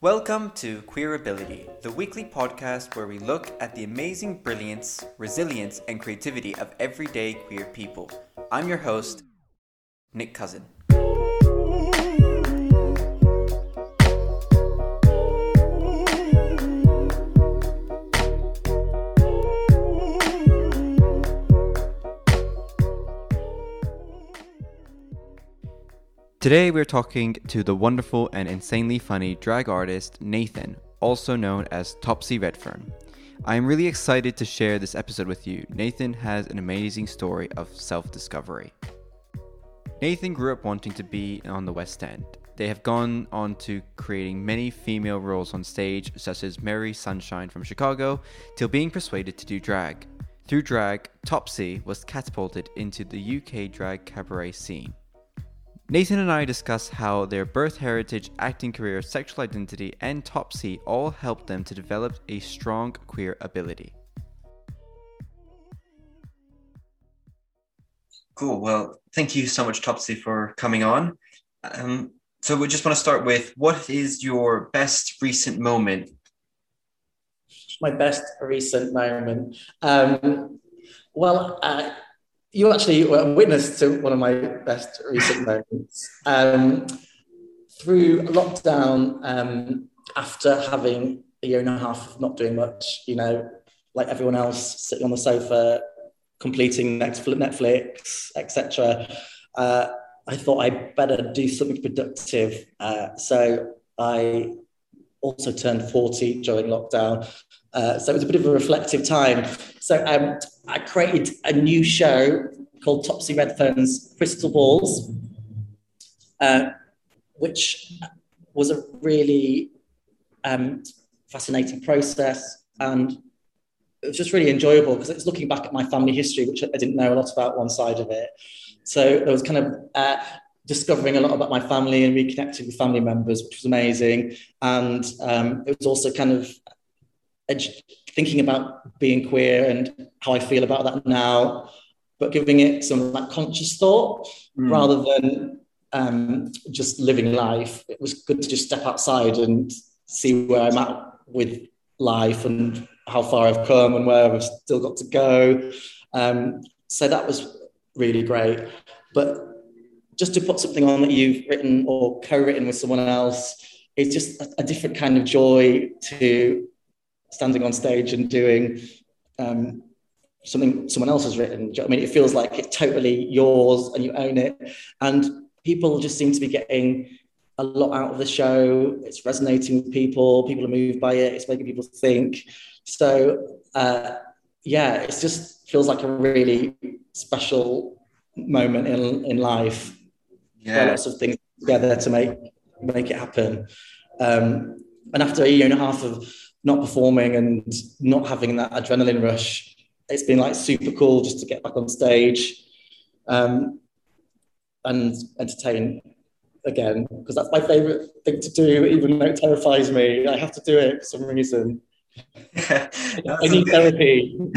Welcome to Queerability, the weekly podcast where we look at the amazing brilliance, resilience, and creativity of everyday queer people. I'm your host, Nick Cousin. Today we're talking to the wonderful and insanely funny drag artist Nathan, also known as Topsy Redfern. I am really excited to share this episode with you. Nathan has an amazing story of self discovery. Nathan grew up wanting to be on the West End. They have gone on to creating many female roles on stage, such as Mary Sunshine from Chicago, till being persuaded to do drag. Through drag, Topsy was catapulted into the UK drag cabaret scene. Nathan and I discuss how their birth heritage, acting career, sexual identity, and Topsy all helped them to develop a strong queer ability. Cool. Well, thank you so much, Topsy, for coming on. Um, so we just want to start with what is your best recent moment? My best recent moment. Um, well, uh, you actually were witness to one of my best recent moments. Um, through lockdown, um, after having a year and a half of not doing much, you know, like everyone else, sitting on the sofa, completing Netflix, etc. Uh, I thought I'd better do something productive. Uh, so I also turned 40 during lockdown. Uh, so it was a bit of a reflective time. So um, I created a new show called Topsy Redfern's Crystal Balls, uh, which was a really um, fascinating process. And it was just really enjoyable because it's looking back at my family history, which I didn't know a lot about one side of it. So there was kind of uh, discovering a lot about my family and reconnecting with family members, which was amazing. And um, it was also kind of thinking about being queer and how I feel about that now, but giving it some like conscious thought mm. rather than um, just living life. It was good to just step outside and see where I'm at with life and how far I've come and where I've still got to go. Um, so that was really great. But just to put something on that you've written or co-written with someone else is just a, a different kind of joy to standing on stage and doing um, something someone else has written. I mean, it feels like it's totally yours and you own it. And people just seem to be getting a lot out of the show. It's resonating with people. People are moved by it. It's making people think. So, uh, yeah, it just feels like a really special moment in, in life. Yeah. Lots of things together to make make it happen. Um, and after a year and a half of not performing and not having that adrenaline rush, it's been like super cool just to get back on stage um, and entertain again because that's my favorite thing to do, even though it terrifies me. I have to do it for some reason. I need therapy.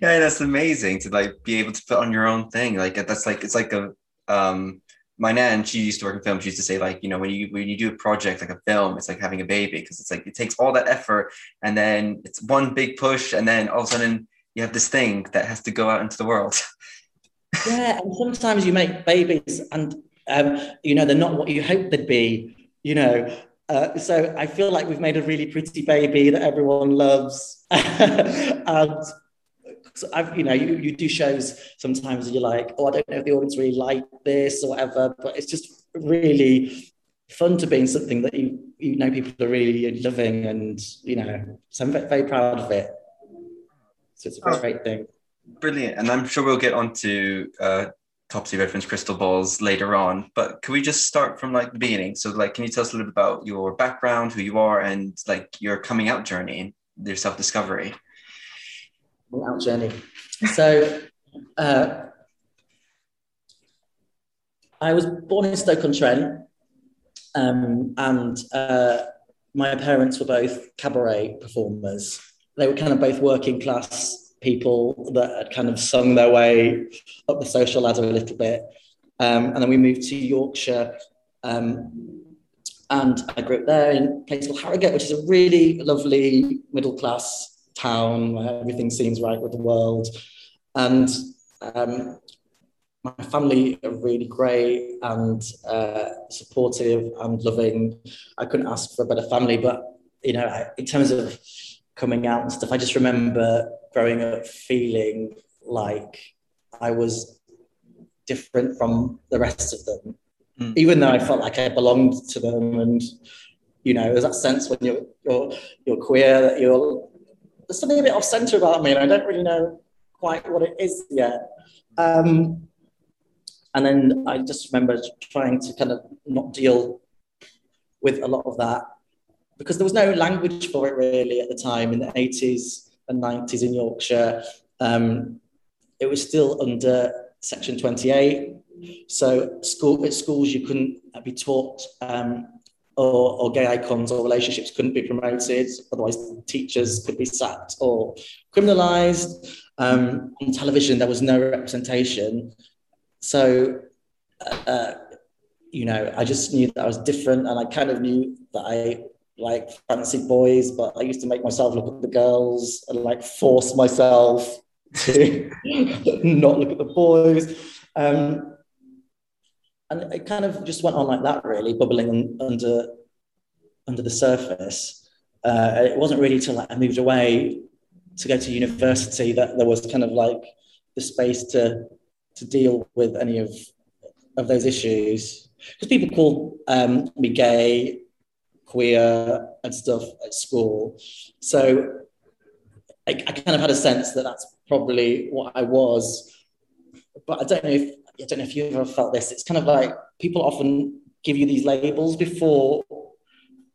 yeah, that's amazing to like be able to put on your own thing. Like that's like it's like a um my nan, she used to work in film. She used to say like, you know, when you when you do a project like a film, it's like having a baby because it's like it takes all that effort and then it's one big push and then all of a sudden you have this thing that has to go out into the world. yeah, and sometimes you make babies and um, you know they're not what you hope they'd be. You know, uh, so I feel like we've made a really pretty baby that everyone loves, and so I've, you know, you, you do shows sometimes and you're like, oh, I don't know if the audience really like this or whatever, but it's just really fun to be in something that you, you know people are really loving and, you know, so I'm very proud of it. So it's a oh, great thing. Brilliant. And I'm sure we'll get onto uh, Topsy Redfern's crystal balls later on, but can we just start from like the beginning? So like, can you tell us a little bit about your background, who you are and like your coming out journey, your self-discovery? Out journey. So uh, I was born in Stoke-on-Trent um, and uh, my parents were both cabaret performers. They were kind of both working class people that had kind of sung their way up the social ladder a little bit. Um, and then we moved to Yorkshire um, and I grew up there in a place called Harrogate, which is a really lovely middle class town where everything seems right with the world. And um, my family are really great and uh, supportive and loving. I couldn't ask for a better family, but you know, I, in terms of coming out and stuff, I just remember growing up feeling like I was different from the rest of them, mm. even though I felt like I belonged to them. And you know, there's that sense when you're you're you're queer that you're there's something a bit off center about me, and I don't really know quite what it is yet. Um, and then I just remember trying to kind of not deal with a lot of that because there was no language for it really at the time in the 80s and 90s in Yorkshire. Um, it was still under Section 28. So school at schools you couldn't be taught um, or, or, gay icons or relationships couldn't be promoted. Otherwise, teachers could be sacked or criminalised. Um, on television, there was no representation. So, uh, you know, I just knew that I was different, and I kind of knew that I like fancy boys, but I used to make myself look at the girls and like force myself to not look at the boys. Um, and it kind of just went on like that, really, bubbling under under the surface. Uh, it wasn't really till like, I moved away to go to university that there was kind of like the space to to deal with any of of those issues because people call um, me gay, queer, and stuff at school. So I, I, kind of had a sense that that's probably what I was. But I don't know if I don't know if you've ever felt this. It's kind of like people often give you these labels before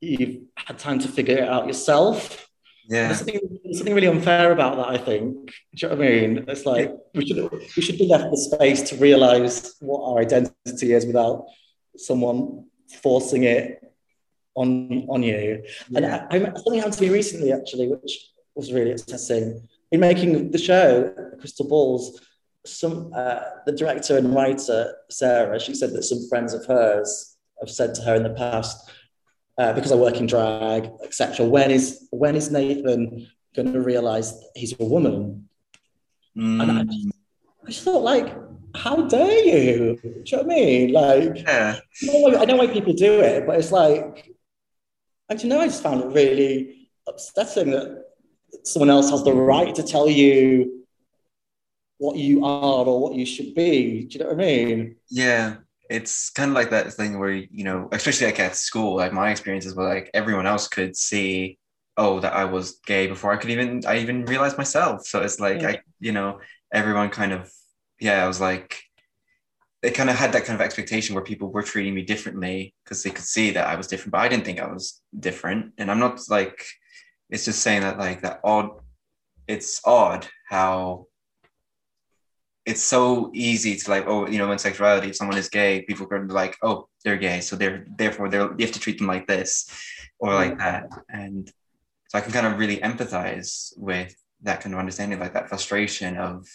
you've had time to figure it out yourself. Yeah. There's something, there's something really unfair about that, I think. Do you know what I mean? It's like we should we should be left the space to realize what our identity is without someone forcing it on on you. Yeah. And I, I, something happened to me recently, actually, which was really interesting. In making the show, Crystal Balls, some uh, the director and writer Sarah, she said that some friends of hers have said to her in the past, uh, because I work in drag, etc. When is when is Nathan going to realize he's a woman? Mm. And I just, I just, thought, like, how dare you? Do you know what I mean? Like, yeah. I know why people do it, but it's like, I don't know. I just found it really upsetting that someone else has the right to tell you what you are or what you should be. Do you know what I mean? Yeah it's kind of like that thing where you know especially like at school like my experiences were like everyone else could see oh that i was gay before i could even i even realized myself so it's like yeah. i you know everyone kind of yeah i was like they kind of had that kind of expectation where people were treating me differently because they could see that i was different but i didn't think i was different and i'm not like it's just saying that like that odd it's odd how it's so easy to like, oh, you know, in sexuality, if someone is gay, people are like, oh, they're gay, so they're therefore they're you have to treat them like this or like that, and so I can kind of really empathize with that kind of understanding, like that frustration of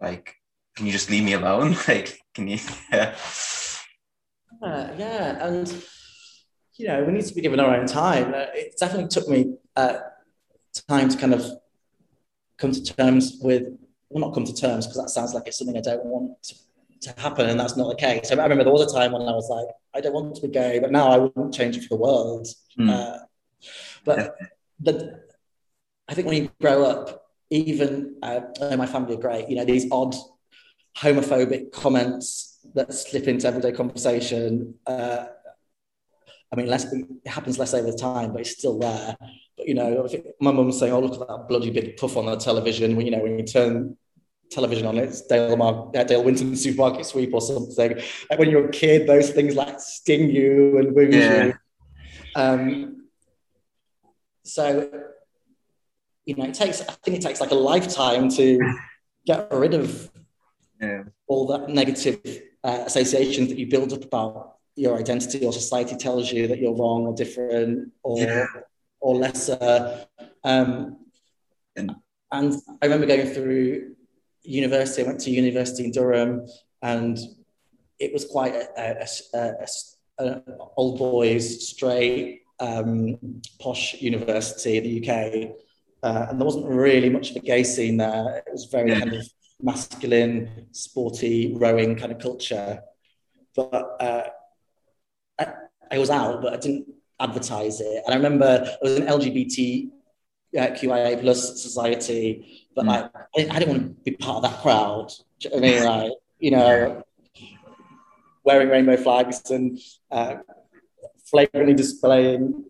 like, can you just leave me alone? like, can you? yeah. Uh, yeah, and you know, we need to be given our own time. Uh, it definitely took me uh, time to kind of come to terms with well, not come to terms because that sounds like it's something I don't want to, to happen, and that's not the case. I remember there was a time when I was like, I don't want to be gay, but now I wouldn't change it for the world. Mm. Uh, but the, I think when you grow up, even uh, my family are great. You know, these odd homophobic comments that slip into everyday conversation. Uh, I mean, less it happens less over time, but it's still there. You know, my mum's saying, "Oh, look at that bloody big puff on the television." When you know, when you turn television on, it's Dale, Mar- uh, Dale Winton supermarket sweep or something. Like when you're a kid, those things like sting you and wound yeah. you. Um, so, you know, it takes. I think it takes like a lifetime to get rid of yeah. all that negative uh, associations that you build up about your identity or society tells you that you're wrong or different or yeah. Or lesser. Um, and, I remember going through university. I went to university in Durham, and it was quite a, a, a, an old boys, straight, um, posh university in the UK, uh, and there wasn't really much of a gay scene there. It was very kind of masculine, sporty, rowing kind of culture. But uh, I, I, was out, but I didn't advertise it. And I remember it was an LGBT uh, QIA plus society, but mm. like I, I, didn't want to be part of that crowd. You know I mean, like you know, wearing rainbow flags and uh, flagrantly displaying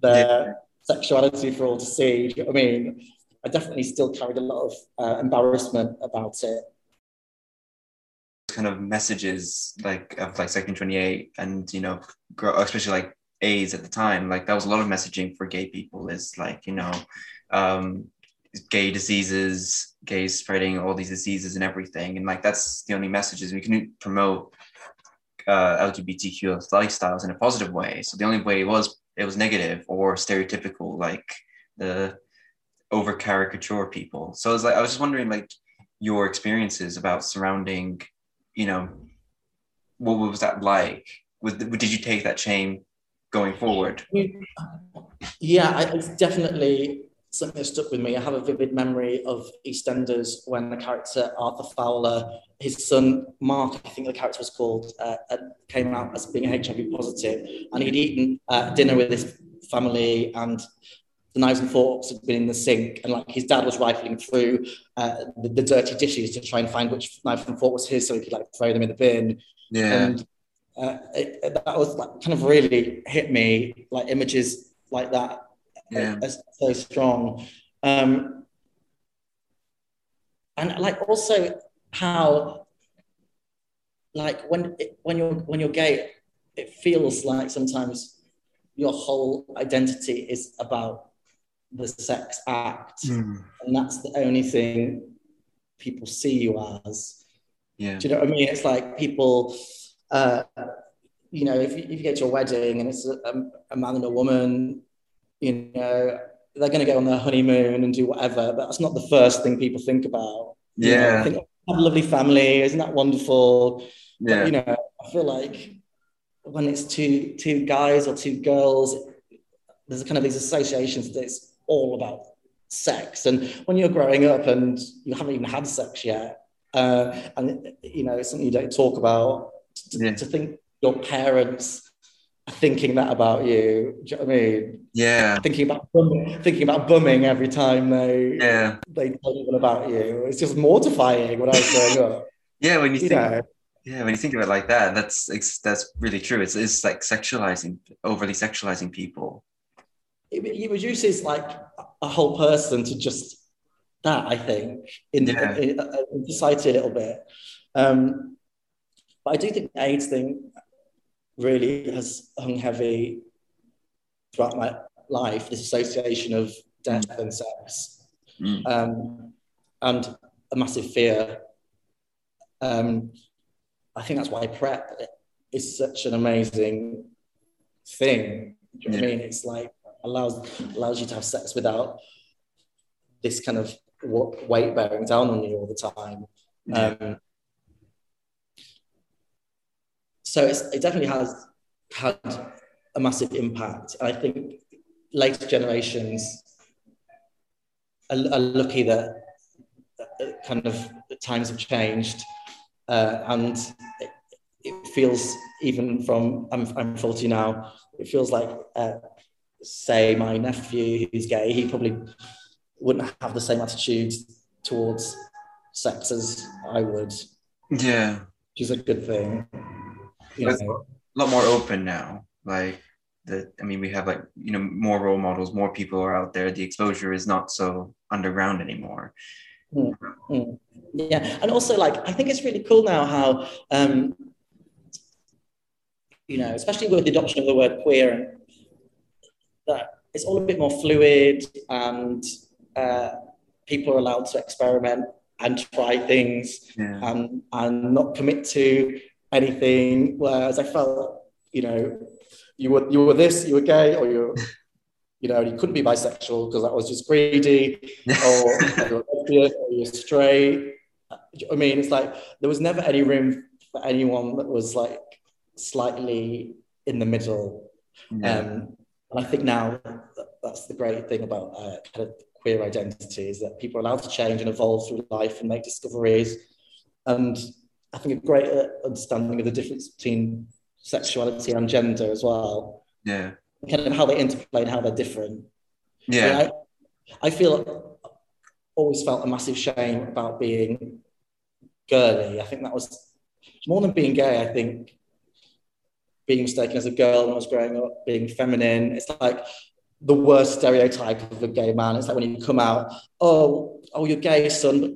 their yeah. sexuality for all to see. You know I mean? I definitely still carried a lot of uh, embarrassment about it. Kind of messages like of like Section 28 and, you know, especially like AIDS at the time, like that was a lot of messaging for gay people is like, you know, um, gay diseases, gays spreading all these diseases and everything. And like that's the only messages we can promote uh, LGBTQ lifestyles in a positive way. So the only way it was it was negative or stereotypical, like the over caricature people. So I was like, I was just wondering, like, your experiences about surrounding, you know, what was that like? Was did you take that chain going forward? Yeah, it's definitely something that stuck with me. I have a vivid memory of EastEnders when the character Arthur Fowler, his son Mark, I think the character was called, uh, uh came out as being HIV positive, and he'd eaten uh, dinner with his family and the knives and forks had been in the sink, and like his dad was rifling through uh, the, the, dirty dishes to try and find which knife and fork was his, so he could like throw them in the bin. Yeah, and uh, it, that was like kind of really hit me, like images like that, yeah, are, so strong. Um, and like also how, like when when you're when you're gay, it feels like sometimes your whole identity is about the sex act, mm. and that's the only thing people see you as. Yeah. Do you know what I mean? It's like people, uh, you know, if you, if you get to a wedding and it's a, a man and a woman, you know, they're going to go on their honeymoon and do whatever, but that's not the first thing people think about. Yeah. You know, think, have a lovely family, isn't that wonderful? Yeah. But, you know, I feel like when it's two two guys or two girls, there's kind of these associations that it's all about sex. And when you're growing up and you haven't even had sex yet, uh, and you know, it's something you don't talk about, yeah. to think your parents are thinking that about you. Do you know what I mean? Yeah. Thinking about bumming, thinking about bumming every time they yeah they tell you about you. It's just mortifying when I was growing up. yeah, when you, you think. Know? Yeah, when you think of it like that, that's that's really true. It's, it's like sexualizing, overly sexualizing people it, it reduces like a whole person to just that. I think in, yeah. in, in society a little bit. Um, but I do think the AIDS thing really has hung heavy throughout my life. This association of death mm. and sex, mm. um, and a massive fear. Um, I think that's why PrEP is such an amazing thing. Do you know yeah. I mean? It's like allows allows you to have sex without this kind of weight bearing down on you all the time. Um, so it definitely has had a massive impact. And I think later generations are, are lucky that kind of the times have changed, uh, and it, it, feels even from I'm, I'm 40 now. It feels like uh, say my nephew who's gay, he probably wouldn't have the same attitude towards sex as I would. Yeah. Which is a good thing. Know. A lot more open now. Like the I mean we have like, you know, more role models, more people are out there. The exposure is not so underground anymore. Mm, mm. Yeah. And also like I think it's really cool now how um you know, especially with the adoption of the word queer and that it's all a bit more fluid and uh, people are allowed to experiment and try things yeah. and, and not commit to anything. Whereas I felt, you know, you were you were this, you were gay, or you you know, you couldn't be bisexual because that was just greedy, or you're lesbian, or you're straight. I mean, it's like there was never any room for anyone that was like slightly in the middle. Yeah. Um, and I think now that's the great thing about uh, kind of queer identity is that people are allowed to change and evolve through life and make discoveries. And I think a greater uh, understanding of the difference between sexuality and gender as well, yeah. kind of how they interplay and how they're different. Yeah. I, I feel always felt a massive shame about being girly. I think that was more than being gay. I think being mistaken as a girl when I was growing up, being feminine. It's like the worst stereotype of a gay man. It's like when you come out, oh, oh, you're gay, son, but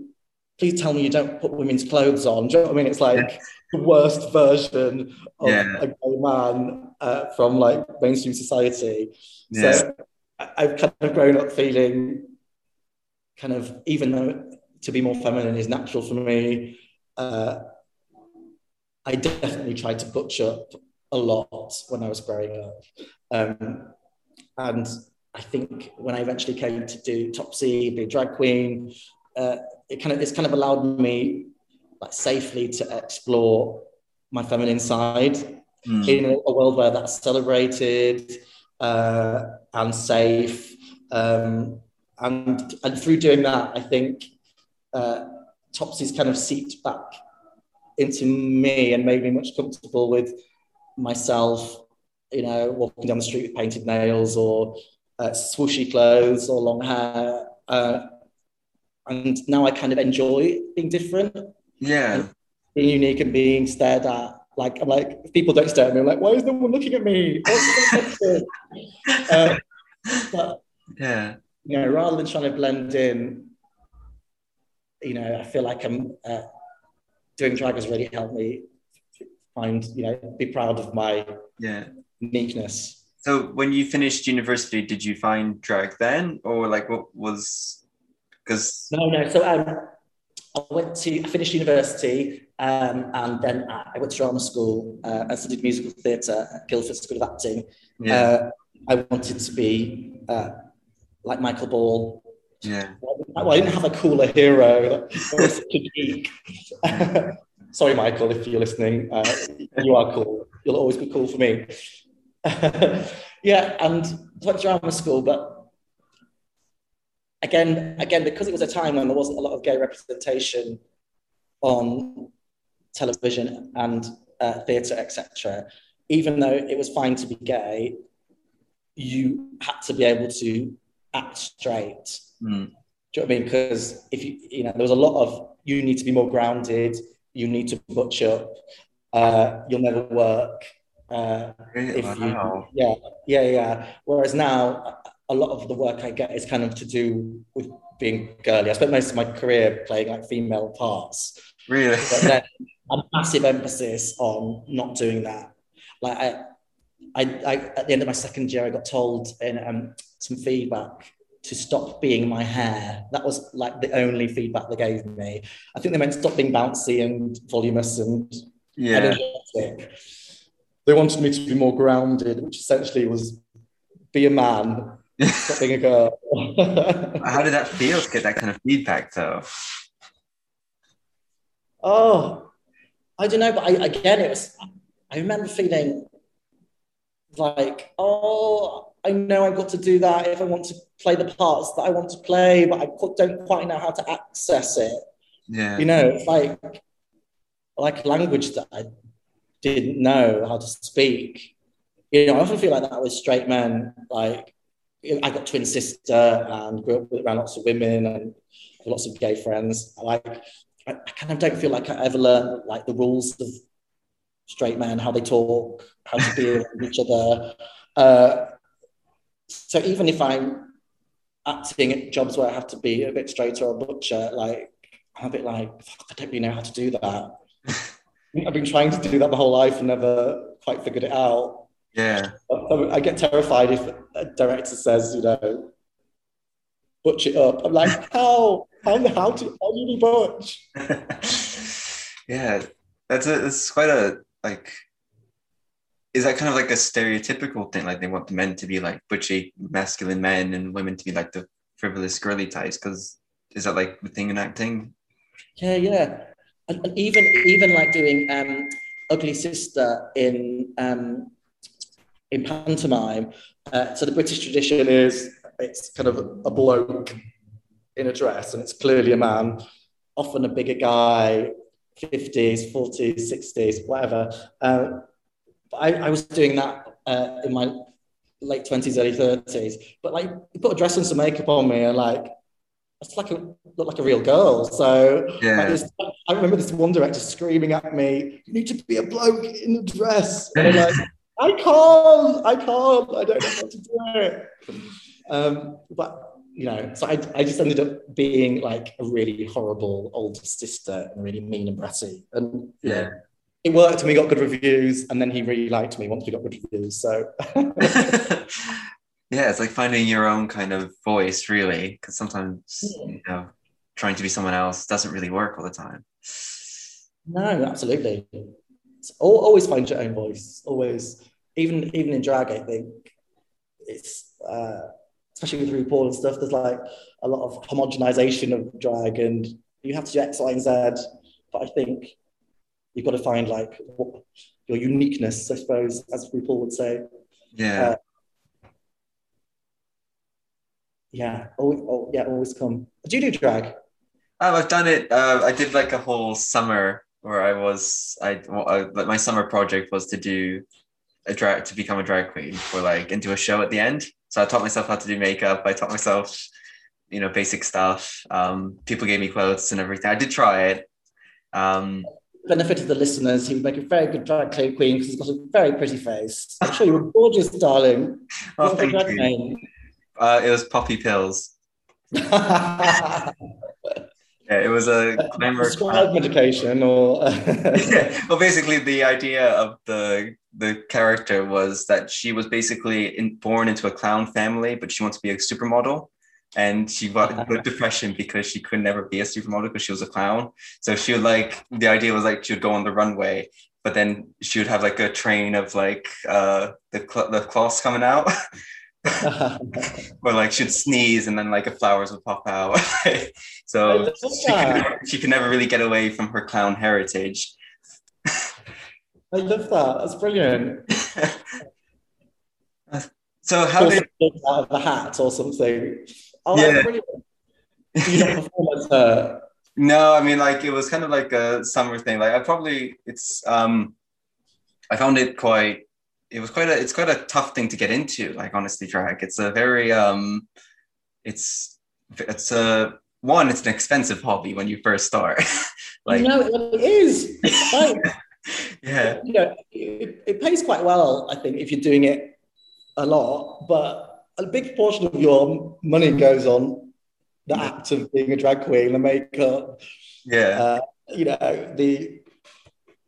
please tell me you don't put women's clothes on. Do you know what I mean? It's like Yeah. the worst version of Yeah. a gay man uh, from like mainstream society. Yeah. So I've kind of grown up feeling kind of, even though to be more feminine is natural for me, uh, I definitely tried to butch up a lot when I was growing up. Um, and I think when I eventually came to do Topsy, be a drag queen, uh, it kind of it's kind of allowed me like safely to explore my feminine side Mm. in a, a world where that's celebrated uh, and safe. Um, and, and through doing that, I think uh, Topsy's kind of seeped back into me and made me much comfortable with myself, you know, walking down the street with painted nails or uh, swooshy clothes or long hair. Uh, and now I kind of enjoy being different Yeah. being unique and being stared at. Like I'm like, if people don't stare at me, I'm like, why is no one looking at me? Uh, but Yeah. you know, rather than trying to blend in, you know, I feel like I'm uh, doing drag has really helped me find, you know, be proud of my Yeah. uniqueness. So when you finished university, did you find drag then, or like what was? Because No, no. So um, I went to, I finished university um, and then I went to drama school uh, and studied musical theatre at Guildford School of Acting. yeah, Uh, I wanted to be uh, like Michael Ball. yeah, Well, I didn't have a cooler hero. I was such a geek. Sorry, Michael, if you're listening. Uh, you are cool. You'll always be cool for me. yeah, and I went to drama school, but again, again, because it was a time when there wasn't a lot of gay representation on television and uh, theatre, etc. Even though it was fine to be gay, you had to be able to act straight. Mm. Do you know what I mean? Because if you, you know, there was a lot of you need to be more grounded, you need to butch up, uh, you'll never work. Uh, Really? if you, yeah, yeah, yeah. Whereas now, a lot of the work I get is kind of to do with being girly. I spent most of my career playing like female parts, Really? but then a massive emphasis on not doing that. Like I, I, I, at the end of my second year, I got told in um, some feedback to stop being my hair. That was like the only feedback they gave me. I think they meant stop being bouncy and voluminous and Yeah. energetic. They wanted me to be more grounded, which essentially was be a man, a. How did that feel to get that kind of feedback, though? oh, I don't know, but I, again, it was. I remember feeling like, oh, I know I've got to do that if I want to play the parts that I want to play, but I don't quite know how to access it. Yeah. You know, it's like like language that I didn't know how to speak. You know, I often feel like that with straight men. Like, I got twin sister and grew up with- around lots of women and lots of gay friends. Like, I, I kind of don't feel like I ever learned like the rules of straight men, how they talk, how to be around each other. Uh, so even if I'm acting at jobs where I have to be a bit straighter or butcher, like I'm a bit like, fuck, I don't really know how to do that. I've been trying to do that my whole life and never quite figured it out. Yeah. I get terrified if a director says, you know, butch it up. I'm like, how? How, how, do, how do you do butch? yeah. That's a that's quite a like is that kind of like a stereotypical thing? Like they want the men to be like butchy masculine men and women to be like the frivolous girly types? Because is that like the thing in acting? Yeah, yeah. And, and even even like doing um, Ugly Sister in um, in pantomime. Uh, so the British tradition is it's kind of a bloke in a dress, and it's clearly a man, often a bigger guy, 50s, 40s, 60s, whatever. Uh, I, I, was doing that uh, in my late 20s, early 30s. But like, you put a dress and some makeup on me, and like, it's like a look like a real girl. So yeah. like this, I remember this one director screaming at me, "You need to be a bloke in a dress." Like, "I can't, I can't, I don't know how to do it." Um, but you know, so I, I just ended up being like a really horrible older sister and really mean and bratty. And yeah, it worked and we got good reviews. And then he really liked me once we got good reviews. So yeah, it's like finding your own kind of voice, really, because sometimes you know trying to be someone else doesn't really work all the time. No, absolutely. Always find your own voice. Always, even even in drag, I think it's. Uh, especially with RuPaul and stuff, there's like a lot of homogenization of drag and you have to do X, Y, and Z. But I think you've got to find like what, your uniqueness, I suppose, as RuPaul would say. Yeah. Uh, yeah. Always, oh, yeah. Always come. Do you do drag? Um, I've done it. Uh, I did like a whole summer where I was. I, I like my summer project was to do a drag to become a drag queen for like do a show at the end. So I taught myself how to do makeup. I taught myself, you know, basic stuff. Um, people gave me clothes and everything. I did try it. Um, benefit of the listeners, he would make a very good drag queen because he's got a very pretty face. I'm sure you were gorgeous, darling. Oh, thank you. Uh, it was Poppy Pills. yeah, it was a glamour. Prescribed medication, or yeah. well, basically the idea of the the character was that she was basically in, born into a clown family, but she wants to be a supermodel. And she got depression because she could never be a supermodel because she was a clown. So she would like the idea was like she would go on the runway, but then she would have like a train of like uh the cl- the cloths coming out. or like she'd sneeze and then like the flowers would pop out. so she could, never, she could never really get away from her clown heritage. I love that. That's brilliant. so how did out of the hat or something? Oh, yeah. brilliant. You not perform as her? No, I mean like it was kind of like a summer thing. Like I probably it's um I found it quite it was quite a it's quite a tough thing to get into, like honestly, drag. It's a very um it's it's a one, it's an expensive hobby when you first start. like no, it is. yeah. You know, it, it pays quite well, I think, if you're doing it a lot, but a big portion of your money goes on the act of being a drag queen, the makeup. Yeah. Uh, you know, the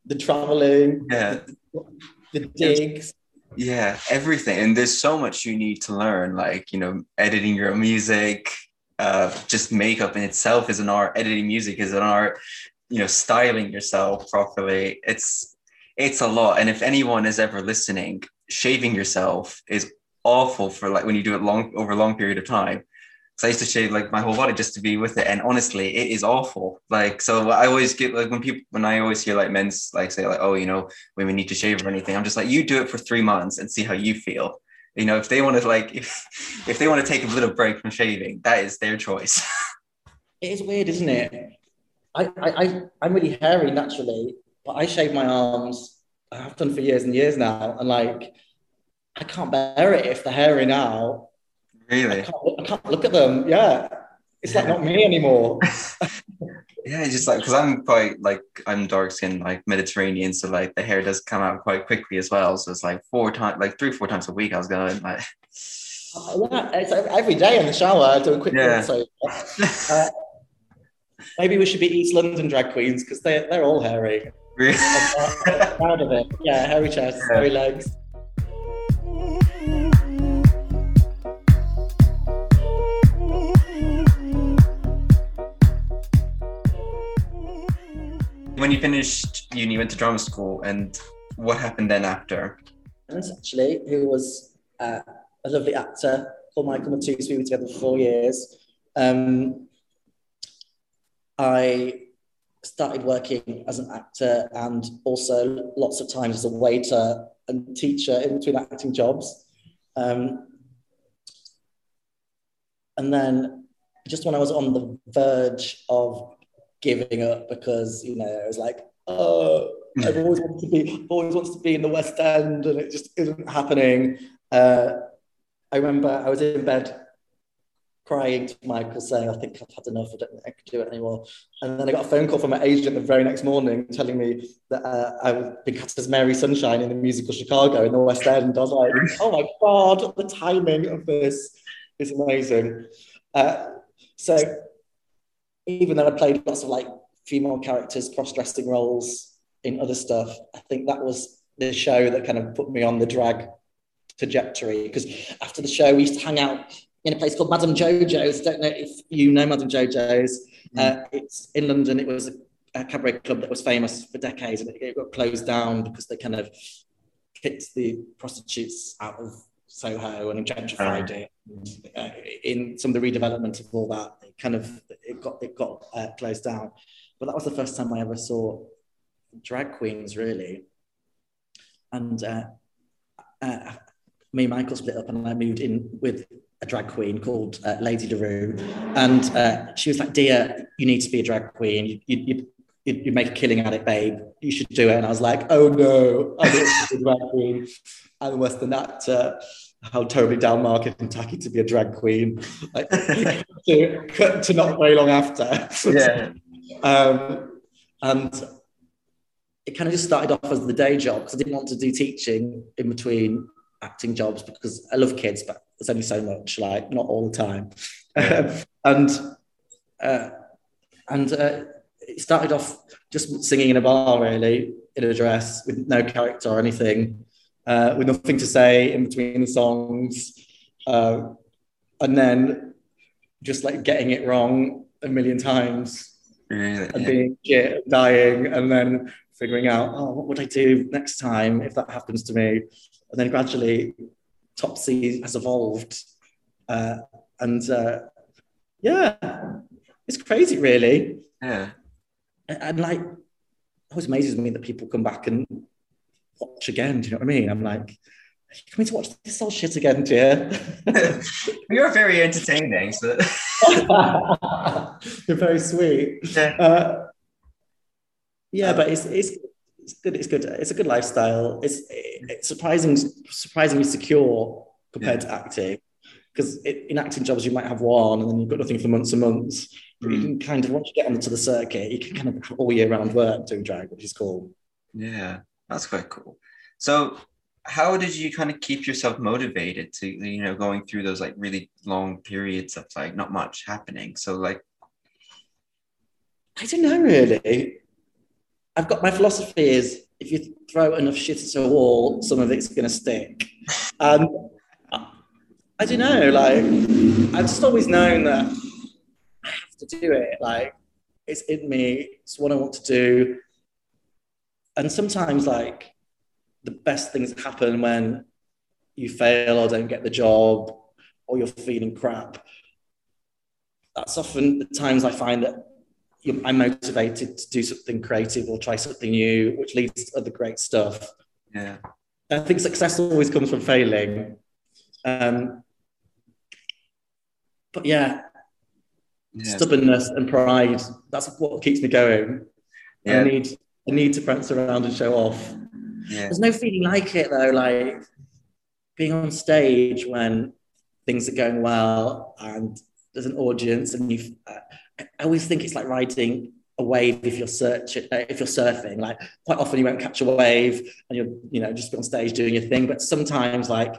the traveling. Yeah. The, the digs. Yeah, everything. And there's so much you need to learn, like, you know, editing your music, uh, just makeup in itself is an art, editing music is an art, you know styling yourself properly. It's it's a lot. And if anyone is ever listening shaving yourself is awful for like when you do it long over a long period of time so I used to shave like my whole body just to be with it. And honestly, it is awful. Like, so I always get like when people, when I always hear like men's like say like, oh, you know, women need to shave or anything. I'm just like, you do it for three months and see how you feel. You know, if they want to like, if, if they want to take a little break from shaving, that is their choice. it is weird, isn't it? I, I, I'm really hairy naturally, but I shave my arms. I have done for years and years now, and like, I can't bear it if they're hairy now. Really? I can't, can't look at them. Yeah, it's like not me anymore. yeah, just like because I'm quite like I'm dark skinned, like Mediterranean, so like the hair does come out quite quickly as well. So it's like four times, like three, four times a week. I was going like. Yeah, it's every day in the shower. I do a quick yeah. so uh, Maybe we should be East London drag queens because they're, they're all hairy. Really? proud of it. Yeah, hairy chests, yeah. hairy legs. When you finished uni, you went to drama school, and what happened then after? Actually, who was uh, a lovely actor called Michael Matus. We were together for four years. Um, I started working as an actor and also lots of times as a waiter and teacher in between acting jobs. Um, and then just when I was on the verge of giving up because, you know, I was like, oh, I've always wanted to be, always wants to be in the West End and it just isn't happening. Uh, I remember I was in bed crying to Michael saying, I think I've had enough, I don't think I can do it anymore. And then I got a phone call from my agent the very next morning telling me that uh, I was being cast as Mary Sunshine in the musical Chicago in the West End. I was like, oh my God, the timing of this is amazing. Uh, so even though I played lots of like female characters, cross-dressing roles in other stuff, I think that was the show that kind of put me on the drag trajectory. Because after the show, we used to hang out in a place called Madame Jojo's. Don't know if you know Madame Jojo's. Mm. Uh, it's in London. It was a, a, cabaret club that was famous for decades, and it, it, got closed down because they kind of kicked the prostitutes out of Soho and gentrified it. Uh, in some of the redevelopment of all that, it kind of it got it got uh, closed down. But that was the first time I ever saw drag queens, really. And uh, uh me and Michael split up, and I moved in with a drag queen called uh, Lady LaRue, and uh, she was like, "Dear, you need to be a drag queen. You, you, you, you make a killing at it, babe. You should do it." And I was like, "Oh no, I don't a drag queen. I'm worse than that. How terribly down market and tacky to be a drag queen." Like, to, to not very long after. Yeah. um, and it kind of just started off as the day job because I didn't want to do teaching in between acting jobs because I love kids, but there's only so much, like not all the time. Yeah. and uh, and uh, it started off just singing in a bar, really, in a dress with no character or anything, uh, with nothing to say in between the songs, uh, and then just like getting it wrong a million times really? and being shit, dying, and then figuring out, oh, what would I do next time if that happens to me? And then gradually Topsy has evolved. Uh, and uh, yeah, it's crazy, really. Yeah. And, and like, it always amazes me that people come back and watch again. Do you know what I mean? I'm like, are you coming to watch this old shit again, dear? You're very entertaining. So. You're very sweet. Yeah. Uh, yeah, but it's, it's it's good. It's good. It's a good lifestyle. It's, it's surprising, surprisingly secure compared yeah. to acting. Because in acting jobs, you might have one, and then you've got nothing for months and months. But you mm. can kind of once you get onto the circuit, you can kind of all year round work doing drag, which is cool. Yeah, that's quite cool. So, how did you kind of keep yourself motivated to you know going through those like really long periods of like not much happening? So, like, I don't know really. I've got my philosophy is if you throw enough shit at a wall, some of it's going to stick. And I don't know, like, I've just always known that I have to do it. Like, it's in me, it's what I want to do. And sometimes, like, the best things happen when you fail or don't get the job or you're feeling crap. That's often the times I find that I'm motivated to do something creative or try something new, which leads to other great stuff. Yeah. I think success always comes from failing. Um, but yeah, yeah, stubbornness and pride, that's what keeps me going. Yeah. I need I need to prance around and show off. Yeah. There's no feeling like it though, like being on stage when things are going well and there's an audience and you I always think it's like riding a wave if you're searching uh, if you're surfing like quite often you won't catch a wave and you're you know just on stage doing your thing but sometimes like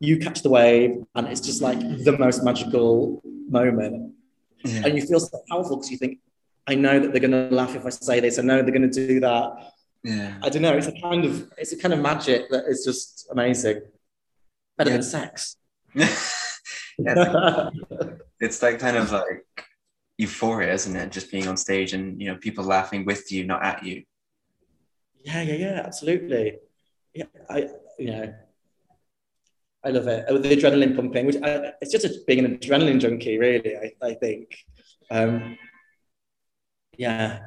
you catch the wave and it's just like the most magical moment yeah. and you feel so powerful because you think i know that they're going to laugh if i say this i know they're going to do that yeah i don't know it's a kind of it's a kind of magic that is just amazing better yeah. than sex yeah, it's, like, it's like kind of like euphoria, isn't it? Just being on stage and you know people laughing with you, not at you. Yeah, yeah, yeah, absolutely. Yeah, I you know, I love it. Oh, the adrenaline pumping, which I, it's just a, being an adrenaline junkie, really. I, I think. Um, yeah,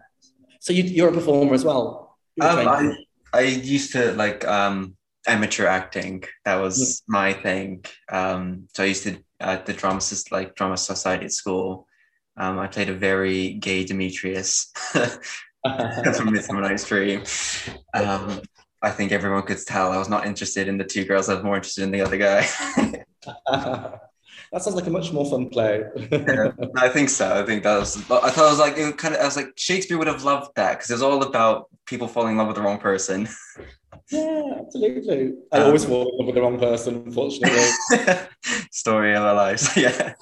so you, you're a performer as well. Um, I, I used to like um, amateur acting. That was my thing. Um, so I used to at the drama like drama society at school. Um, I played a very gay Demetrius from Midsummer Night's Dream. Um, I think everyone could tell I was not interested in the two girls. I was more interested in the other guy. that sounds like a much more fun play. Yeah, I think so. I think that was. I thought it was like it kind of. I was like Shakespeare would have loved that because it was all about people falling in love with the wrong person. yeah, absolutely. I Um, always fall in love with the wrong person, unfortunately. Story of our lives. yeah.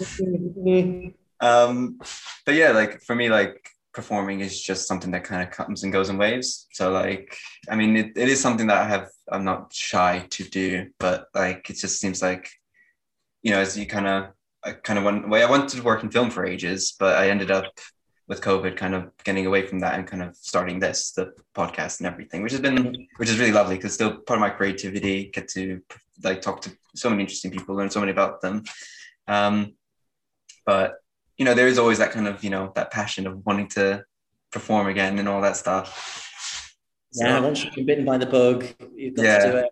Um, but yeah, like for me, like performing is just something that kind of comes and goes in waves. So like, I mean, it, it is something that I have. I'm not shy to do, but like, it just seems like, you know, as you kind of, I kind of went way. I wanted to work in film for ages, but I ended up with COVID, kind of getting away from that and kind of starting this, the podcast and everything, which has been, which is really lovely because still part of my creativity. Get to like talk to so many interesting people, learn so many about them. Um, but you know, there is always that kind of, you know, that passion of wanting to perform again and all that stuff. So, yeah, once you've been bitten by the bug, you've got Yeah. to do it.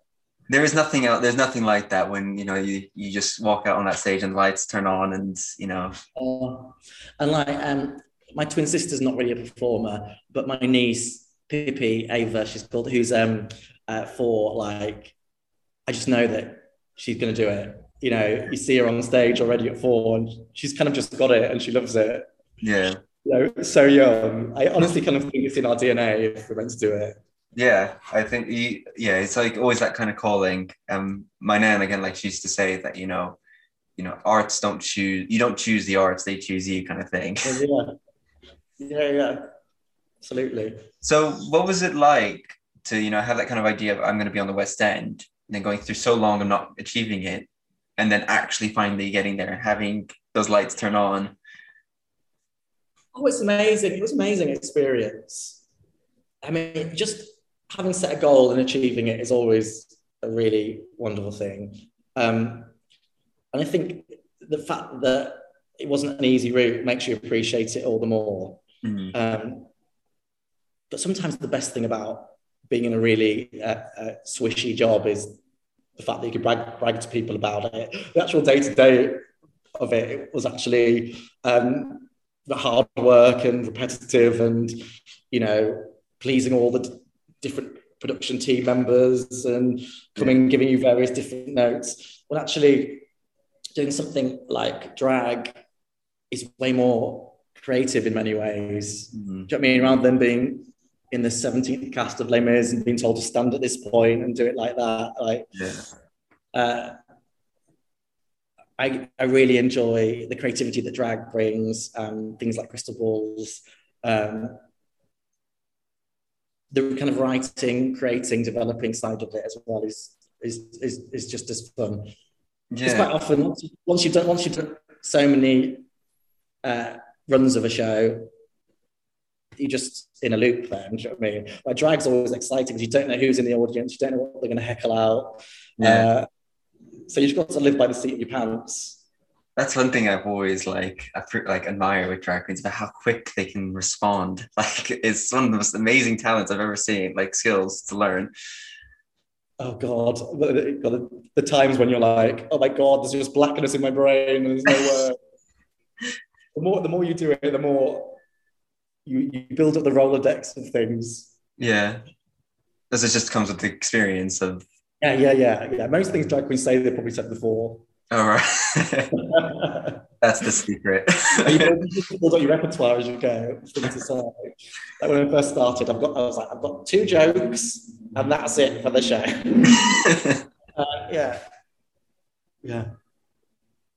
There is nothing else, there's nothing like that when, you know, you, you just walk out on that stage and the lights turn on and, you know, Oh, and like um, my twin sister's not really a performer, but my niece Pippi Ava, she's called, who's um uh, for like, I just know that she's going to do it. You know, you see her on stage already at four, and she's kind of just got it, and she loves it. yeah. You know, so young. I honestly kind of think it's in our DNA if we're meant to do it. Yeah, I think you, yeah, it's like always that kind of calling. Um, my nan again, like she used to say that you know, you know, arts don't choose. You don't choose the arts; they choose you, kind of thing. Yeah, yeah, yeah, absolutely. So, what was it like to you know have that kind of idea of I'm going to be on the West End, and then going through so long and not achieving it, and then actually finally getting there and having those lights turn on? Oh, it's amazing. It was an amazing experience. I mean, just having set a goal and achieving it is always a really wonderful thing. Um, and I think the fact that it wasn't an easy route makes you appreciate it all the more. Mhm. Um, but sometimes the best thing about being in a really uh, uh, swishy job is the fact that you can brag, brag to people about it. The actual day to day of it was actually um, the hard work and repetitive, and you know, pleasing all the different production team members and coming, giving you various different notes. Well, actually, doing something like drag is way more creative in many ways. Mhm. Do you know what I mean? Rather than being in the 17th cast of Les Mis and being told to stand at this point and do it like that, like Yeah. uh, I, I really enjoy the creativity that drag brings, um, things like crystal balls, um, the kind of writing, creating, developing side of it as well is is is, is just as fun. It's quite often once, you, once you've done once you've done so many uh, runs of a show, you're just in a loop. Then, do you know what I mean? Like drag's always exciting because you don't know who's in the audience, you don't know what they're going to heckle out. Yeah. Uh, so you've got to live by the seat of your pants. That's one thing I've always like like admire with drag queens about how quick they can respond. Like it's one of the most amazing talents I've ever seen. Like skills to learn. Oh God, the, the times when you're like, oh my God, there's just blackness in my brain and there's no word. the more the more you do it, the more you, you build up the Rolodex of things. Yeah, this it just comes with the experience of. Yeah, yeah, yeah, yeah. Most things drag queens say they probably said before. All right, that's the secret. you build, you build up your repertoire as you go. Things to say. Like when I first started, I've got I was like, I've got two jokes and that's it for the show. Uh, yeah, yeah,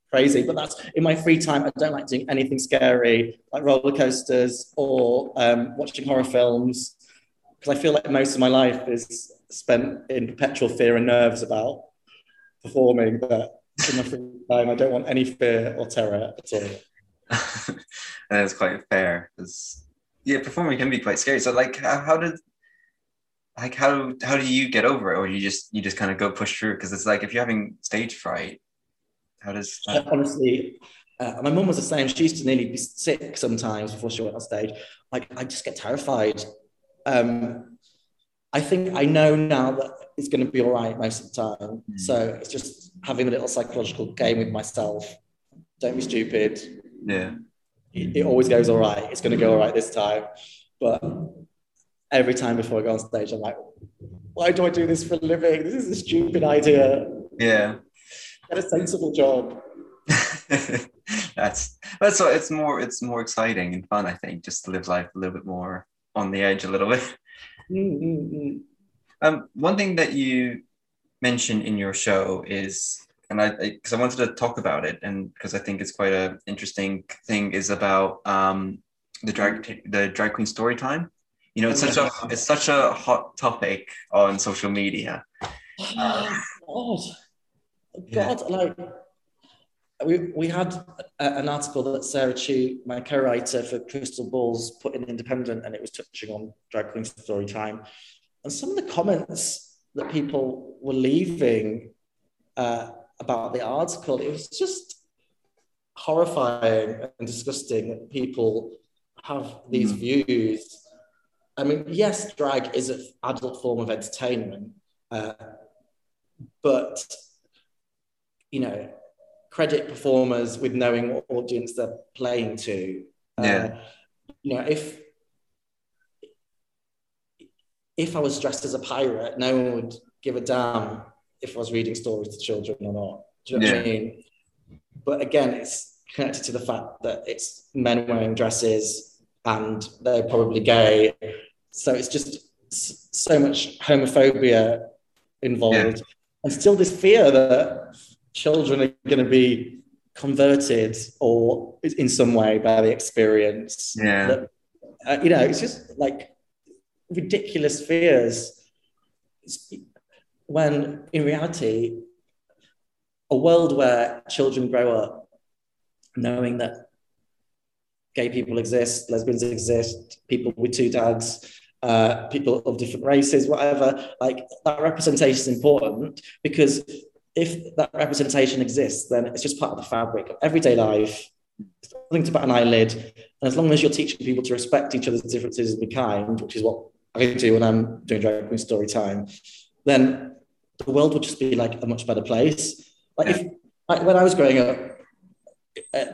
crazy. But that's in my free time. I don't like doing anything scary, like roller coasters or um, watching horror films, because I feel like most of my life is spent in perpetual fear and nerves about performing. But in my free time, I don't want any fear or terror at all. That's quite fair. yeah, performing can be quite scary. So, like, how, how did, like, how how do you get over it, or you just you just kind of go push through? Because it's like if you're having stage fright, how does that? honestly, uh, my mum was the same. She used to nearly be sick sometimes before she went on stage. Like, I just get terrified um, I think I know now that it's going to be all right most of the time. Mm. So it's just having a little psychological game with myself. Don't be stupid. Yeah. It, it always goes all right. It's going to go all right this time. But every time before I go on stage, I'm like, why do I do this for a living? This is a stupid idea. Yeah. Get a sensible job. that's that's what it's more it's more exciting and fun, I think, just to live life a little bit more on the edge a little bit. Mm-hmm. Um, one thing that you mentioned in your show is, and I because I, I, wanted to talk about it, and because I think it's quite an interesting thing, is about um, the drag the drag queen story time. You know, it's such a it's such a hot topic on social media. Oh, God, God, yeah. like we, we had a, an article that Sarah Chu, my co-writer for Crystal Balls, put in Independent, and it was touching on drag queen story time. And some of the comments that people were leaving uh, about the article, it was just horrifying and disgusting that people have these mm. views. I mean, yes, drag is an adult form of entertainment, uh, but you know, credit performers with knowing what audience they're playing to. Uh, yeah. you know, if if I was dressed as a pirate, no one would give a damn if I was reading stories to children or not. Do you know yeah. what I mean? But again, it's connected to the fact that it's men wearing dresses and they're probably gay. So it's just so much homophobia involved. Yeah. And still this fear that children are going to be converted or in some way by the experience. Yeah. That, uh, you know, it's just like ridiculous fears. When in reality, a world where children grow up knowing that gay people exist, lesbians exist, people with two dads, uh, people of different races, whatever, like that representation is important because if that representation exists, then it's just part of the fabric of everyday life. It's nothing to bat an eyelid. And as long as you're teaching people to respect each other's differences and be kind, which is what I do when I'm doing drag queen story time, then the world would just be like a much better place. Like if like when I was growing up, uh,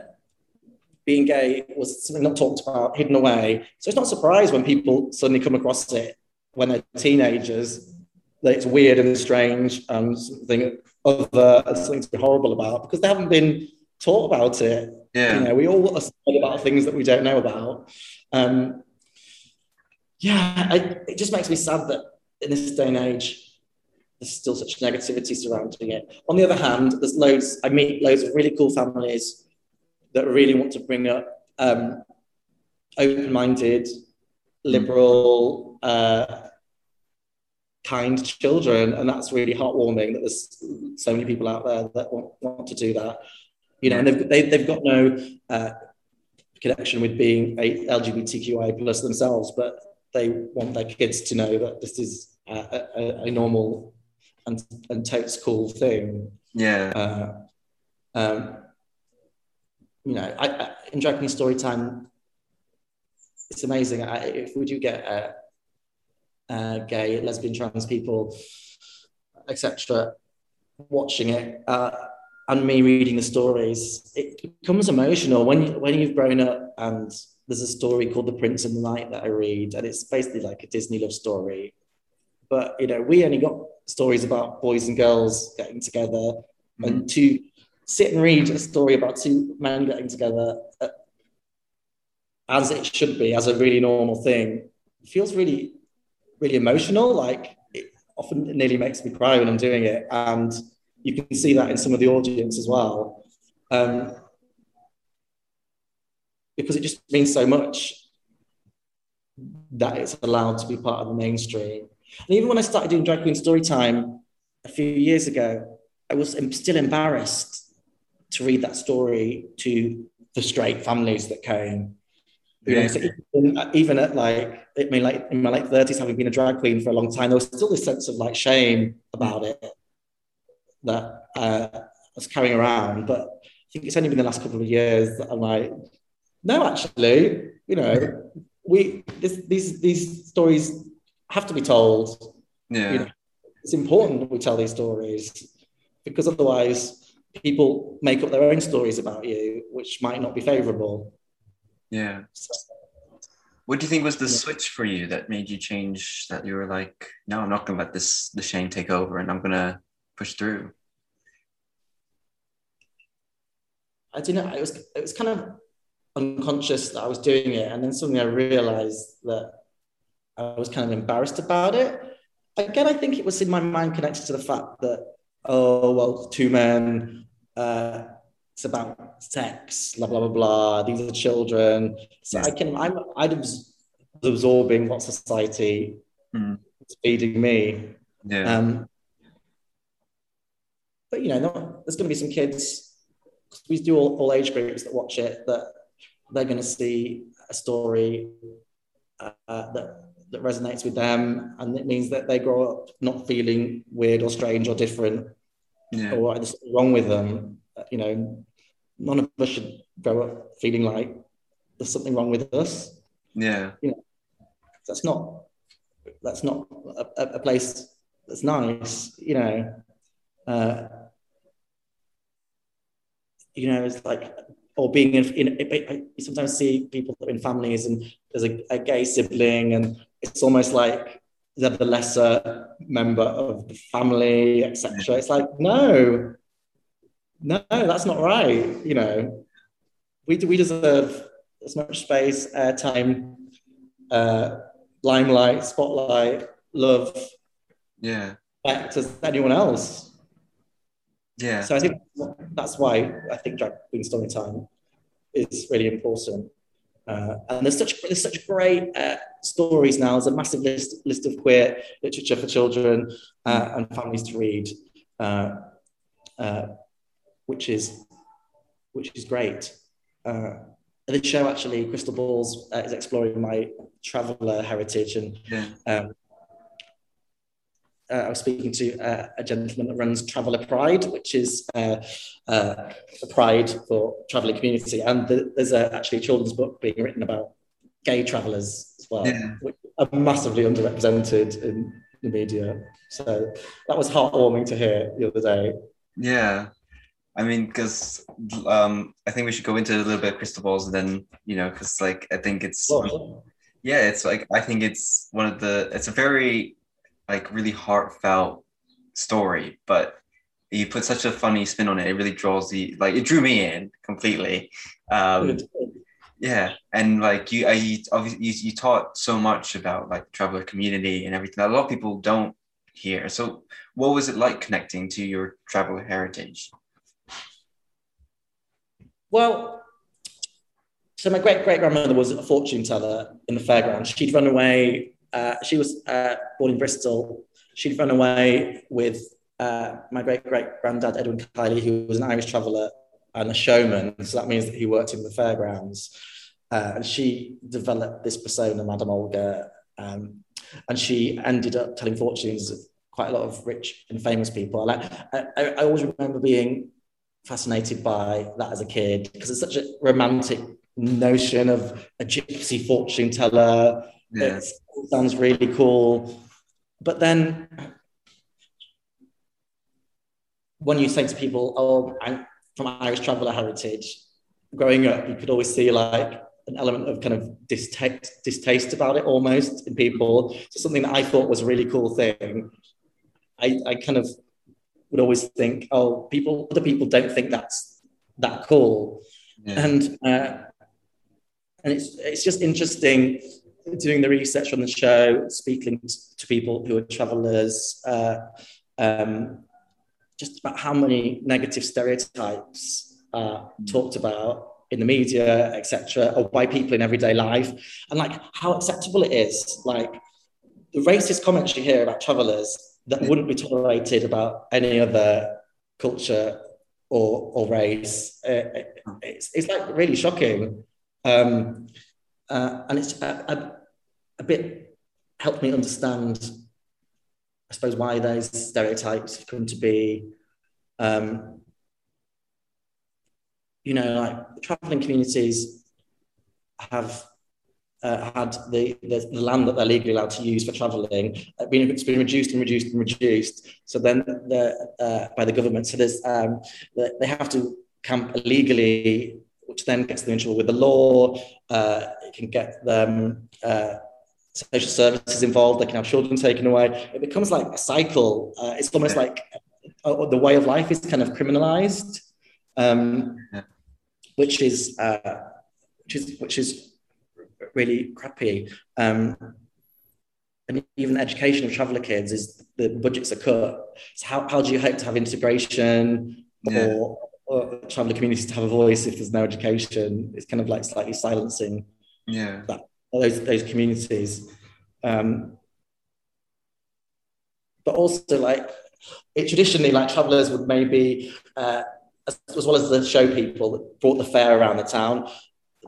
being gay was something not talked about, hidden away. So it's not surprised when people suddenly come across it when they're teenagers that it's weird and strange and something other and something to be horrible about because they haven't been taught about it. Yeah. You know, we all are scared about things that we don't know about. Um, yeah, I, it just makes me sad that in this day and age, there's still such negativity surrounding it. On the other hand, there's loads, I meet loads of really cool families that really want to bring up um, open minded, liberal, uh, kind children. And that's really heartwarming that there's so many people out there that want, want to do that. You know, and they've, they, have they have got no uh, connection with being a LGBTQI plus themselves, but they want their kids to know that this is a, a, a normal and, and totes cool thing. Yeah. Uh, um, you know, I, I, in Drag story time, it's amazing. I, if we do get uh, uh, gay, lesbian, trans people, etc., watching it uh, and me reading the stories, it becomes emotional when when you've grown up and there's a story called The Prince and the Knight that I read, and it's basically like a Disney love story. But you know, we only got stories about boys and girls getting together, mm-hmm. and to sit and read a story about two men getting together, uh, as it should be, as a really normal thing, feels really, really emotional. Like it often nearly makes me cry when I'm doing it, and you can see that in some of the audience as well. Um, because it just means so much that it's allowed to be part of the mainstream. And even when I started doing drag queen story time a few years ago, I was still embarrassed to read that story to the straight families that came. You know, so even, even, at like, I mean, like in my late thirties, having been a drag queen for a long time, there was still this sense of like shame about it that uh, I was carrying around. But I think it's only been the last couple of years that I'm like, no, actually, you know, we this, these these stories have to be told. Yeah. You know, it's important that we tell these stories because otherwise people make up their own stories about you, which might not be favourable. Yeah. So, What do you think was the Yeah. switch for you that made you change that you were like, no, I'm not gonna let this the shame take over and I'm gonna push through? I don't know. It was it was kind of unconscious that I was doing it, and then suddenly I realised that I was kind of embarrassed about it. Again, I think it was in my mind connected to the fact that oh well, two men. Uh, it's about sex, blah blah blah blah. These are children. So I can. I'm. I was absorbing what society Mm. was feeding me. Yeah. Um, but you know, no- there's going to be some kids. We do all, all age groups that watch it that they're going to see a story uh, that that resonates with them, and it means that they grow up not feeling weird or strange or different yeah. or there's something wrong with them. Uh, You know, none of us should grow up feeling like there's something wrong with us. Yeah. you know, That's not that's not a, a- a place that's nice. You know, uh, you know, it's like or being in, in I you sometimes see people in families and there's a, a gay sibling and it's almost like they're the lesser member of the family, etc. It's like no, no, that's not right. You know, we we deserve as much space, airtime, uh, limelight, spotlight, love, Yeah. respect as anyone else. Yeah. So I think that's why I think drag queen story time is really important. Uh, and there's such there's such great uh, stories now. There's a massive list list of queer literature for children uh, and families to read, uh, uh, which is which is great. Uh, the show actually, Crystal Balls, uh, is exploring my traveller heritage and Yeah. um, uh, I was speaking to uh, a gentleman that runs Traveller Pride, which is uh, uh, a pride for travelling community. And the, there's a, actually a children's book being written about gay travellers as well, Yeah. which are massively underrepresented in the media. So that was heartwarming to hear the other day. Yeah. I mean, because um, I think we should go into a little bit of crystal balls and then, you know, because like I think it's Well, yeah, it's like I think it's one of the it's a very like really heartfelt story, but you put such a funny spin on it. It really draws the like it drew me in completely. Um, yeah, and like you, I you, obviously you, you taught so much about like the traveler community and everything. that A lot of people don't hear. So, what was it like connecting to your traveler heritage? Well, so my great great grandmother was a fortune teller in the fairgrounds. She'd run away. Uh, she was uh, born in Bristol. She'd run away with uh, my great great granddad Edwin Kiley, who was an Irish traveller and a showman. So that means that he worked in the fairgrounds. Uh, and she developed this persona, Madame Olga, um, and she ended up telling fortunes of quite a lot of rich and famous people. Like I, I, always remember being fascinated by that as a kid because it's such a romantic notion of a gypsy fortune teller. Yeah, It's- It sounds really cool. But then when you say to people, oh, I'm from Irish traveller heritage, growing up, you could always see like an element of kind of distaste, distaste about it almost in people. So something that I thought was a really cool thing. I, I kind of would always think, oh, people, other people don't think that's that cool yeah, and uh, and it's it's just interesting doing the research on the show, speaking to people who are travellers, uh, um, just about how many negative stereotypes are talked about in the media, etc., or by people in everyday life, and like how acceptable it is, like the racist comments you hear about travellers that wouldn't be tolerated about any other culture or or race. Uh, it's, it's like really shocking. Um, uh, and it's a, a, a bit helped me understand, I suppose, why those stereotypes have come to be. Um, you know, like traveling communities have uh, had the, the, the, land that they're legally allowed to use for travelling uh, been, it's been reduced and reduced and reduced. So then the, uh, by the government, so there's um, they have to camp illegally, which then gets them in trouble with the law. Uh, it can get them uh, social services involved. They can have children taken away. It becomes like a cycle. Uh, it's almost like uh, the way of life is kind of criminalized, um, which is which is which is really crappy. Um, and even education of traveller kids is the budgets are cut. So how, how do you hope to have integration yeah. or, or traveller communities to have a voice if there's no education? It's kind of like slightly silencing yeah. that, those, those communities. Um, but also like it traditionally like travellers would maybe uh, as, as well as the show people that brought the fair around the town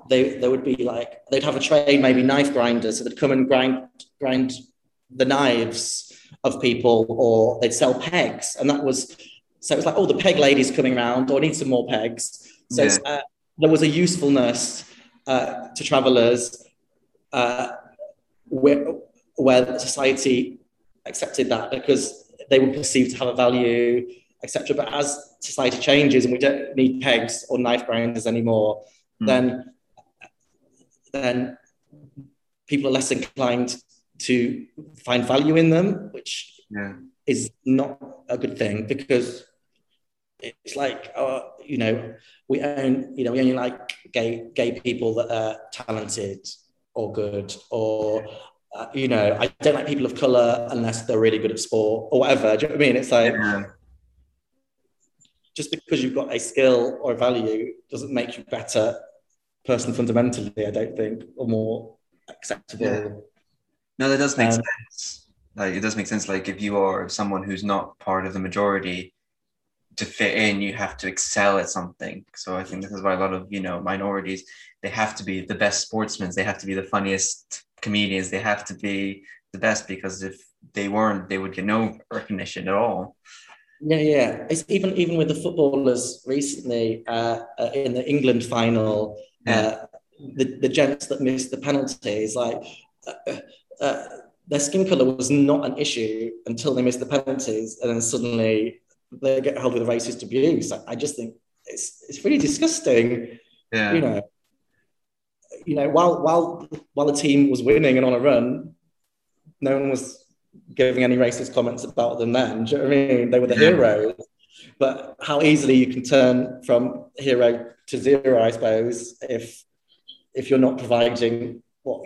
they they would be like they'd have a trade maybe knife grinders so they'd come and grind grind the knives of people or they'd sell pegs and that was so it was like oh the peg lady's coming around or I need some more pegs so yeah. uh, there was a usefulness uh, to travelers uh, where, where society accepted that because they were perceived to have a value etc but as society changes and we don't need pegs or knife grinders anymore mm. then then people are less inclined to find value in them, which yeah. is not a good thing because it's like, uh, you know, we own, you know, we only like gay gay people that are talented or good, or uh, you know, I don't like people of color unless they're really good at sport or whatever. Do you know what I mean? It's like. Yeah. Just because you've got a skill or a value doesn't make you better person fundamentally, I don't think, or more acceptable. Yeah. No, that does make um, sense. Like it does make sense. Like if you are someone who's not part of the majority, to fit in, you have to excel at something. So I think this is why a lot of you know minorities they have to be the best sportsmen. They have to be the funniest comedians. They have to be the best because if they weren't, they would get no recognition at all. Yeah, yeah. It's even even with the footballers recently uh, uh, in the England final, uh, the, the gents that missed the penalties, like uh, uh, their skin color was not an issue until they missed the penalties, and then suddenly they get held with racist abuse. I, I just think it's it's really disgusting. Yeah. You know, you know, while while while the team was winning and on a run, no one was giving any racist comments about them then. Do you know what I mean? They were the yeah. heroes. But how easily you can turn from hero to zero, I suppose, if if you're not providing what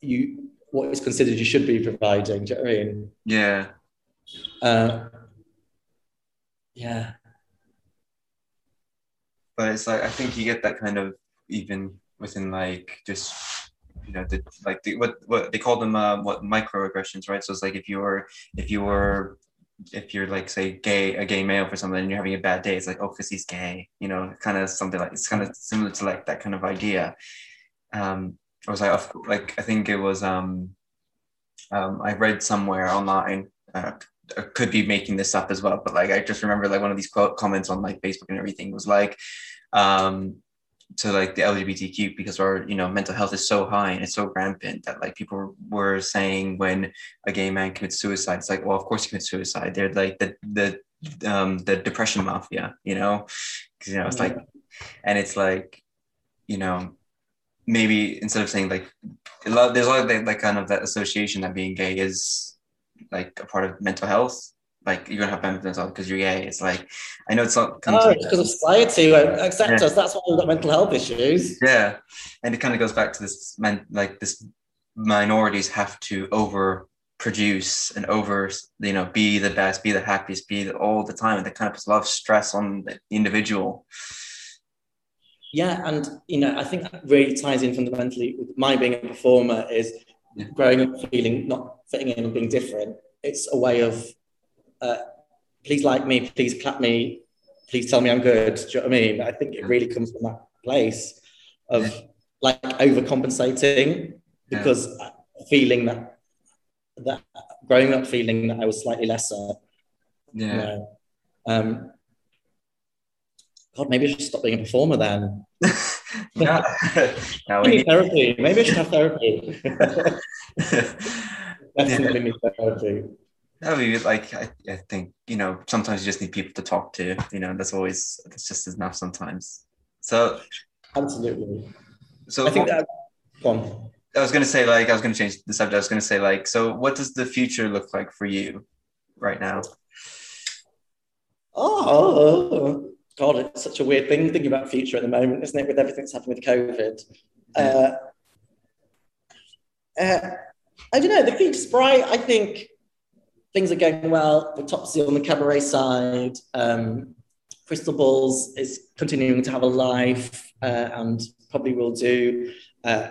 you what is considered you should be providing. Do you know what I mean? Yeah. Uh, yeah. But it's like I think you get that kind of even within like just you know the like the, what what they call them uh, what microaggressions right so it's like if you're if you're if you're like say gay a gay male for something and you're having a bad day it's like oh because he's gay you know kind of something like it's kind of similar to like that kind of idea um I was like like I think it was um um I read somewhere online uh, could be making this up as well but like I just remember like one of these quote comments on like Facebook and everything was like um to like the LGBTQ because our you know mental health is so high and it's so rampant that like people were saying when a gay man commits suicide, it's like well of course he commits suicide. They're like the the um the depression mafia, you know, because you know it's like, and it's like, you know, maybe instead of saying like there's a lot of like, like kind of that association that being gay is like a part of mental health like you're gonna have mental health because you're gay. It's like I know it's not. Oh, it's because of society won't accept yeah. us. That's why we've got mental health issues. Yeah, and it kind of goes back to this men like this minorities have to over produce and over you know be the best, be the happiest, be the, all the time, and that kind of puts a lot of stress on the individual. Yeah, and you know I think that really ties in fundamentally with my being a performer is yeah. growing up feeling not fitting in and being different. It's a way of uh, please like me, please clap me, please tell me I'm good. Do you know what I mean? I think it really comes from that place of like overcompensating because yeah. feeling that that growing up feeling that I was slightly lesser. Yeah. You know, um, God, maybe I should stop being a performer then. no, no, need therapy. Maybe I should have therapy. Definitely need therapy. I mean, like I, I think you know sometimes you just need people to talk to. You know, that's always that's just enough sometimes. So absolutely. So I think that. Go. I was gonna say like I was gonna change the subject. I was gonna say like so what does the future look like for you right now? Oh God, it's such a weird thing thinking about future at the moment, isn't it? With everything that's happened with COVID. Uh, uh, I don't know. The future's bright. I think things are going well. The Topsy on the cabaret side. Um, Crystal Balls is continuing to have a life uh, and probably will do uh,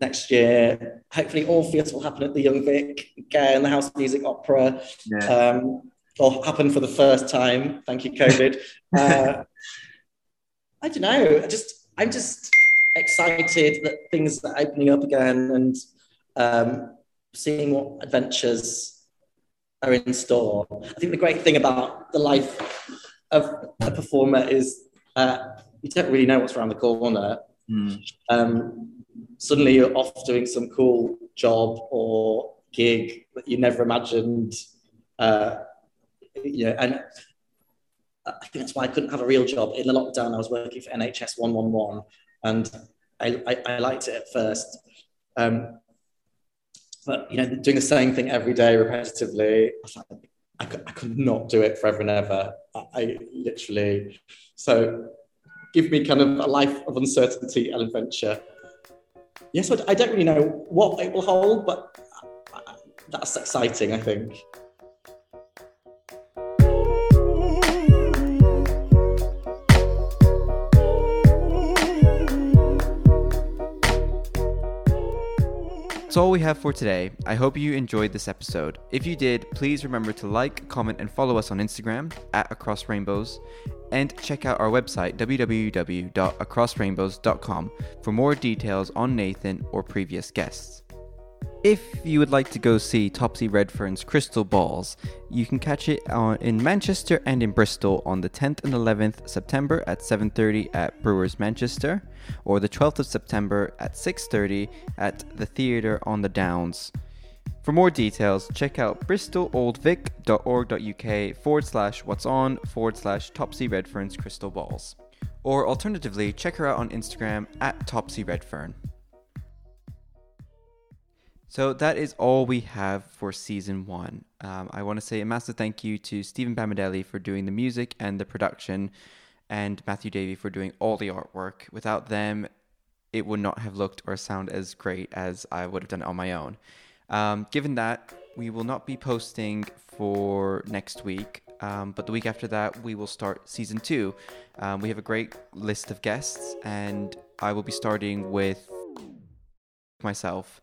next year. Hopefully, Orpheus will happen at the Young Vic again, the House Music Opera. Yeah. Um, or happen for the first time. Thank you, COVID. uh, I don't know. I just I'm just excited that things are opening up again and um, seeing what adventures are in store. I think the great thing about the life of a performer is uh, you don't really know what's around the corner. Mm. Um, suddenly you're off doing some cool job or gig that you never imagined. Uh, you know, and I think that's why I couldn't have a real job. In the lockdown, I was working for NHS 111 and I, I, I liked it at first. Um, but, you know, doing the same thing every day repetitively, I, like, I, could, I could not do it forever and ever. I, I literally, so give me kind of a life of uncertainty and adventure. Yes, I don't really know what it will hold, but that's exciting, I think. That's all we have for today. I hope you enjoyed this episode. If you did, please remember to like, comment, and follow us on Instagram at Across Rainbows, and check out our website www.acrossrainbows.com for more details on Nathan or previous guests. If you would like to go see Topsy Redfern's Crystal Balls, you can catch it on, in Manchester and in Bristol on the 10th and 11th September at 7:30 at Brewers Manchester, or the 12th of September at 6:30 at the Theatre on the Downs. For more details, check out bristololdvic.org.uk forward slash what's on forward slash Topsy Redfern's Crystal Balls. Or alternatively, check her out on Instagram at Topsy Redfern. So that is all we have for season one. Um, I want to say a massive thank you to Stephen Bamadelli for doing the music and the production, and Matthew Davey for doing all the artwork. Without them, it would not have looked or sound as great as I would have done on my own. Um, given that, we will not be posting for next week, um, but the week after that, we will start season two. Um, we have a great list of guests, and I will be starting with myself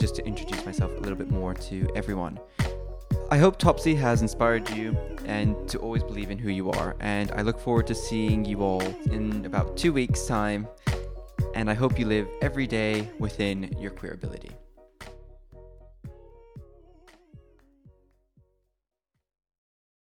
just to introduce myself a little bit more to everyone. I hope Topsy has inspired you and to always believe in who you are. And I look forward to seeing you all in about two weeks' time. And I hope you live every day within your queer ability.